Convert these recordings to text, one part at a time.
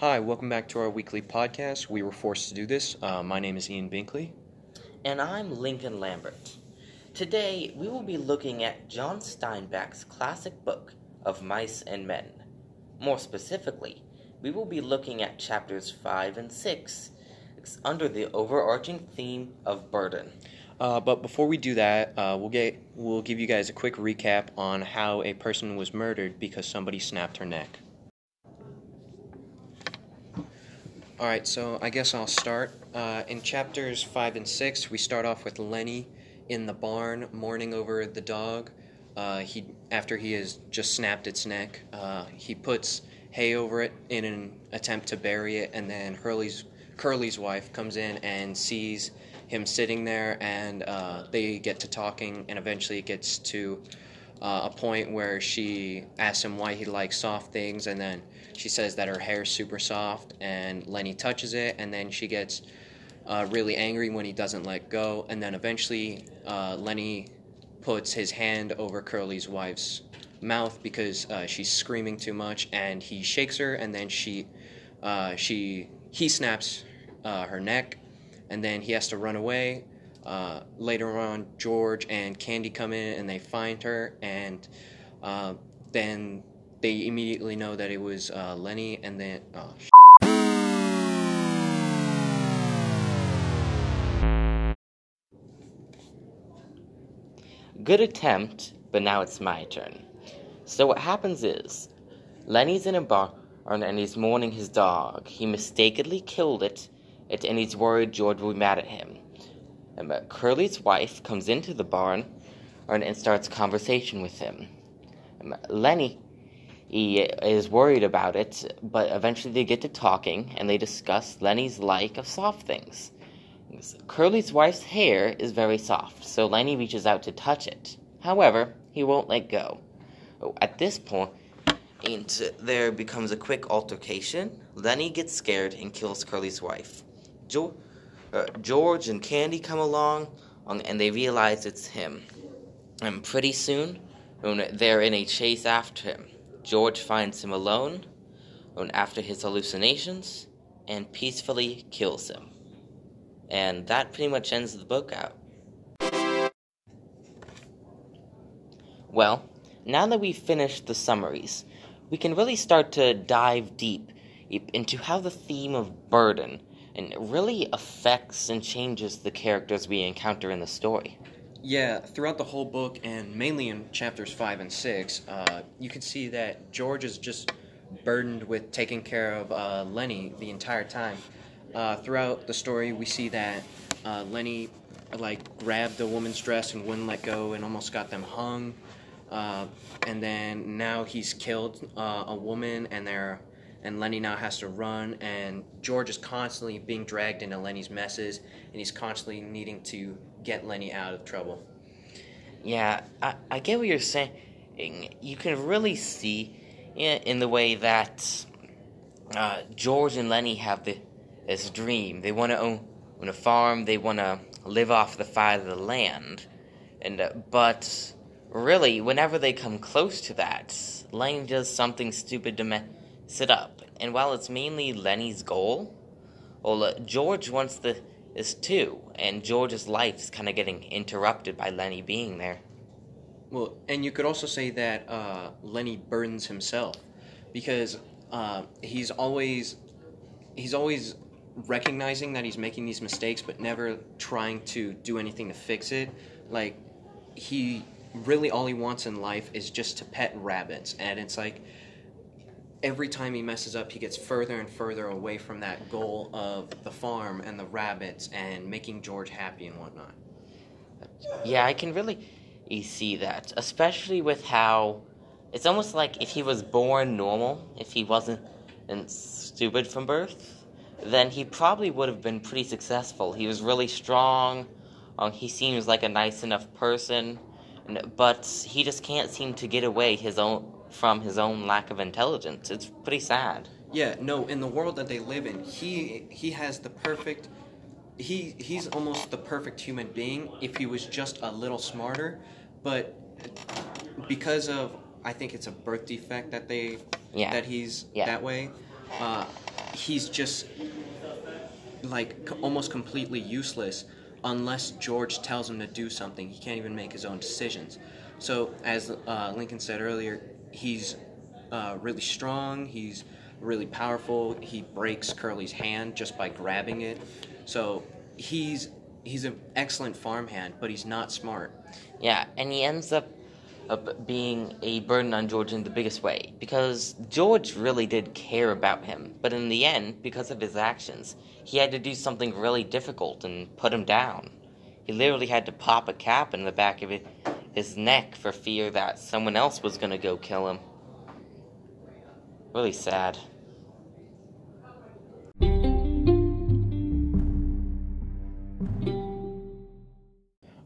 Hi, welcome back to our weekly podcast. We were forced to do this. Uh, my name is Ian Binkley. And I'm Lincoln Lambert. Today, we will be looking at John Steinbeck's classic book of Mice and Men. More specifically, we will be looking at chapters 5 and 6 under the overarching theme of burden. Uh, but before we do that, uh, we'll get we'll give you guys a quick recap on how a person was murdered because somebody snapped her neck. All right, so I guess I'll start. Uh, in chapters five and six, we start off with Lennie in the barn mourning over the dog. Uh, he after he has just snapped its neck, uh, he puts hay over it in an attempt to bury it, and then Hurley's Curly's wife comes in and sees him sitting there, and uh, they get to talking, and eventually it gets to uh, a point where she asks him why he likes soft things, and then she says that her hair is super soft, and Lennie touches it, and then she gets uh, really angry when he doesn't let go, and then eventually uh, Lennie puts his hand over Curly's wife's mouth because uh, she's screaming too much, and he shakes her, and then she uh, she he snaps uh, her neck, and then he has to run away. Uh, later on, George and Candy come in and they find her, and uh, then they immediately know that it was uh, Lennie, and then oh, Good attempt, but now it's my turn. So what happens is, Lennie's in a bar and he's mourning his dog. He mistakenly killed it, and he's worried George will be mad at him. Curly's wife comes into the barn and starts conversation with him. Lennie he is worried about it, but eventually they get to talking and they discuss Lennie's like of soft things. Curly's wife's hair is very soft, so Lennie reaches out to touch it. However, he won't let go. At this point, there becomes a quick altercation. Lennie gets scared and kills Curly's wife. Jo- uh, George and Candy come along, and they realize it's him. And pretty soon, they're in a chase after him. George finds him alone after his hallucinations and peacefully kills him. And that pretty much ends the book out. Well, now that we've finished the summaries, we can really start to dive deep into how the theme of burden and it really affects and changes the characters we encounter in the story. Yeah, throughout the whole book, and mainly in chapters 5 and 6, uh, you can see that George is just burdened with taking care of uh, Lennie the entire time. Uh, throughout the story, we see that uh, Lennie like grabbed a woman's dress and wouldn't let go and almost got them hung. Uh, and then now he's killed uh, a woman, and they're and Lennie now has to run, and George is constantly being dragged into Lennie's messes, and he's constantly needing to get Lennie out of trouble. Yeah, I, I get what you're saying. You can really see in the way that uh, George and Lennie have the, this dream. They want to own, own a farm. They want to live off the fat of the land, and uh, but really, whenever they come close to that, Lennie does something stupid to mess it up. And while it's mainly Lennie's goal, well, George wants the is too, and George's life is kind of getting interrupted by Lennie being there. Well, and you could also say that uh, Lennie burdens himself because uh, he's always he's always recognizing that he's making these mistakes, but never trying to do anything to fix it. Like he really all he wants in life is just to pet rabbits, and it's like every time he messes up, he gets further and further away from that goal of the farm and the rabbits and making George happy and whatnot. Yeah, I can really see that, especially with how it's almost like if he was born normal, if he wasn't stupid from birth, then he probably would have been pretty successful. He was really strong. Um, he seems like a nice enough person, but he just can't seem to get away his own from his own lack of intelligence. It's pretty sad. Yeah, no, in the world that they live in, he he has the perfect he he's almost the perfect human being if he was just a little smarter, but because of I think it's a birth defect that they yeah. that he's yeah. that way. Uh, he's just like c- almost completely useless unless George tells him to do something. He can't even make his own decisions. So, as uh, Lincoln said earlier, he's uh, really strong. He's really powerful. He breaks Curly's hand just by grabbing it. So he's he's an excellent farmhand, but he's not smart. Yeah, and he ends up, up being a burden on George in the biggest way because George really did care about him, but in the end, because of his actions, he had to do something really difficult and put him down. He literally had to pop a cap in the back of his neck for fear that someone else was going to go kill him. Really sad.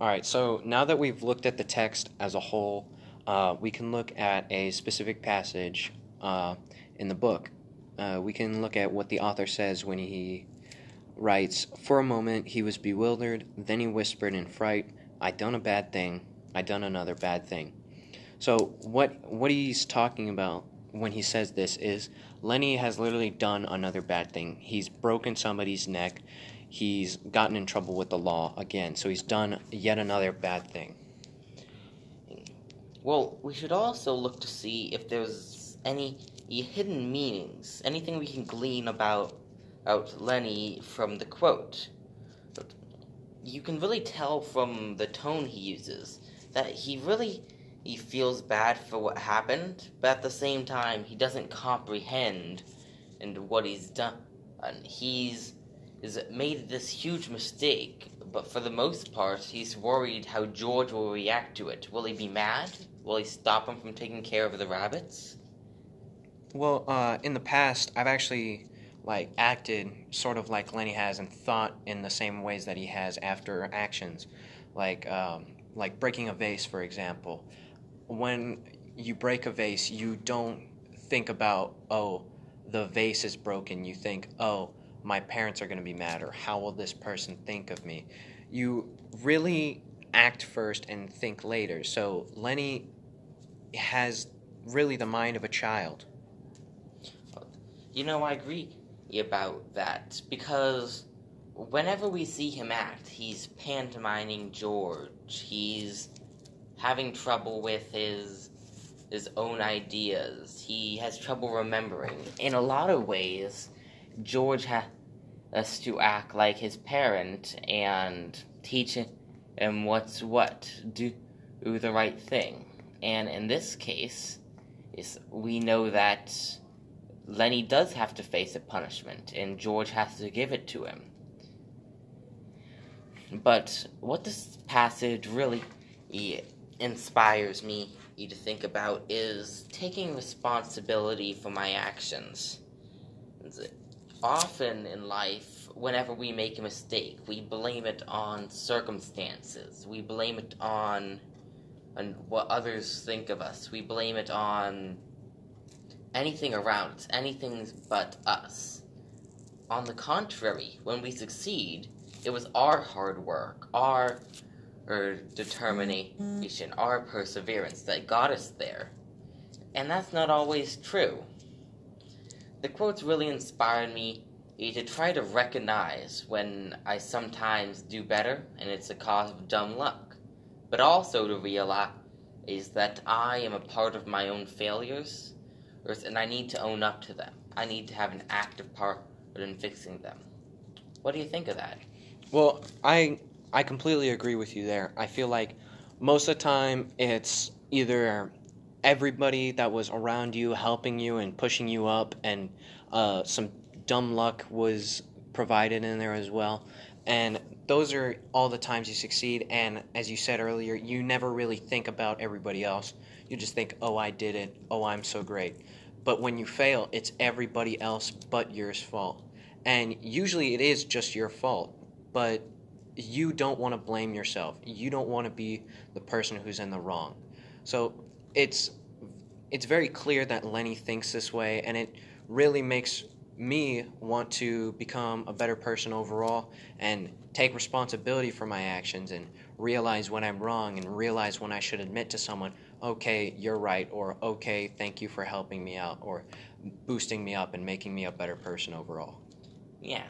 All right, so now that we've looked at the text as a whole, uh, we can look at a specific passage uh, in the book. Uh, we can look at what the author says when he writes For a moment he was bewildered, then he whispered in fright, I done a bad thing, I done another bad thing. So, what, what he's talking about when he says this is Lennie has literally done another bad thing. He's broken somebody's neck he's gotten in trouble with the law again. So he's done yet another bad thing. Well, we should also look to see if there's any hidden meanings, anything we can glean about out Lennie from the quote. You can really tell from the tone he uses that he really he feels bad for what happened, but at the same time he doesn't comprehend and what he's done. And he's is made this huge mistake, but for the most part, he's worried how George will react to it. Will he be mad? Will he stop him from taking care of the rabbits? Well, uh, in the past, I've actually like acted sort of like Lennie has and thought in the same ways that he has after actions, like um, like breaking a vase, for example. When you break a vase, you don't think about oh the vase is broken. You think oh my parents are going to be mad or how will this person think of me. You really act first and think later. So Lennie has really the mind of a child. You know, I agree about that because whenever we see him act, he's pantomiming George. He's having trouble with his his own ideas. He has trouble remembering. In a lot of ways, George has to act like his parent and teach him what's what, do, do the right thing. And in this case, is we know that Lennie does have to face a punishment, and George has to give it to him. But what this passage really inspires me to think about is taking responsibility for my actions often in life, whenever we make a mistake, we blame it on circumstances. We blame it on, on what others think of us. We blame it on anything around us, anything but us. On the contrary, when we succeed, it was our hard work, our, our determination, our perseverance that got us there. And that's not always true. The quotes really inspired me eh, to try to recognize when I sometimes do better and it's a cause of dumb luck, but also to realize is that I am a part of my own failures and I need to own up to them. I need to have an active part in fixing them. What do you think of that? Well, I I completely agree with you there. I feel like most of the time it's either everybody that was around you helping you and pushing you up, and uh, some dumb luck was provided in there as well. And those are all the times you succeed. And as you said earlier, you never really think about everybody else. You just think, oh, I did it. Oh, I'm so great. But when you fail, it's everybody else but yours fault. And usually it is just your fault. But you don't want to blame yourself. You don't want to be the person who's in the wrong. So it's it's very clear that Lennie thinks this way, and it really makes me want to become a better person overall and take responsibility for my actions and realize when I'm wrong and realize when I should admit to someone, okay, you're right, or okay, thank you for helping me out, or boosting me up and making me a better person overall. Yeah.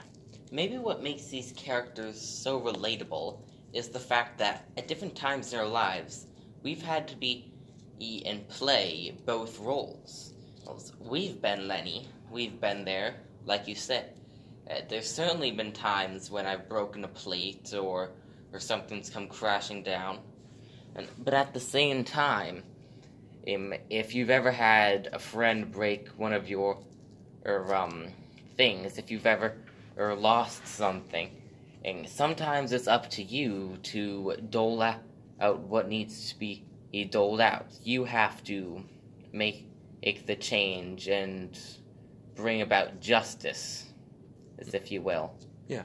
Maybe what makes these characters so relatable is the fact that at different times in our lives, we've had to be and play both roles. We've been Lennie, we've been there, like you said. Uh, there's certainly been times when I've broken a plate or or something's come crashing down. And, but at the same time, um, if you've ever had a friend break one of your or um things, if you've ever or lost something, and sometimes it's up to you to dole out what needs to be doled out. You have to make, make the change and bring about justice, as if you will. Yeah.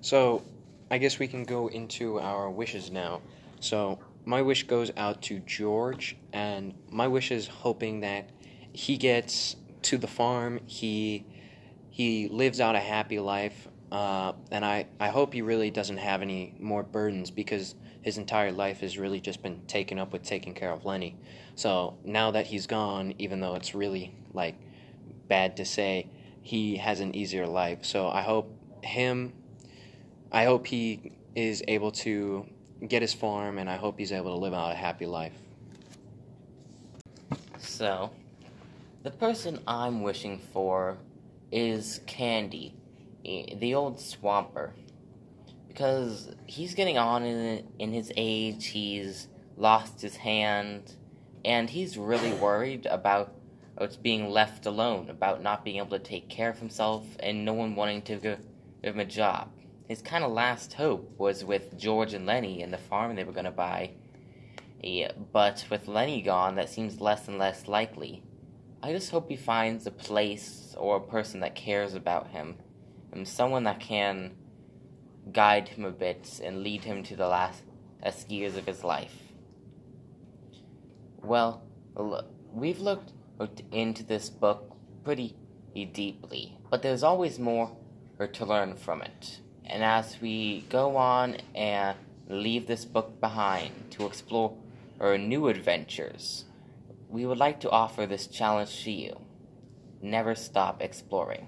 So, I guess we can go into our wishes now. So, my wish goes out to George, and my wish is hoping that he gets to the farm. He he lives out a happy life, uh, and I, I hope he really doesn't have any more burdens because his entire life has really just been taken up with taking care of Lennie. So now that he's gone, even though it's really like bad to say, he has an easier life. So I hope him, I hope he is able to get his farm, and I hope he's able to live out a happy life. So, the person I'm wishing for is Candy, eh, the old swamper. Because he's getting on in, in his age, he's lost his hand, and he's really worried about it's being left alone, about not being able to take care of himself, and no one wanting to give him a job. His kind of last hope was with George and Lennie and the farm they were going to buy. Yeah, but with Lennie gone, that seems less and less likely. I just hope he finds a place or a person that cares about him, and someone that can guide him a bit and lead him to the last years of his life. Well, we've looked into this book pretty deeply, but there's always more to learn from it. And as we go on and leave this book behind to explore our new adventures, we would like to offer this challenge to you. Never stop exploring.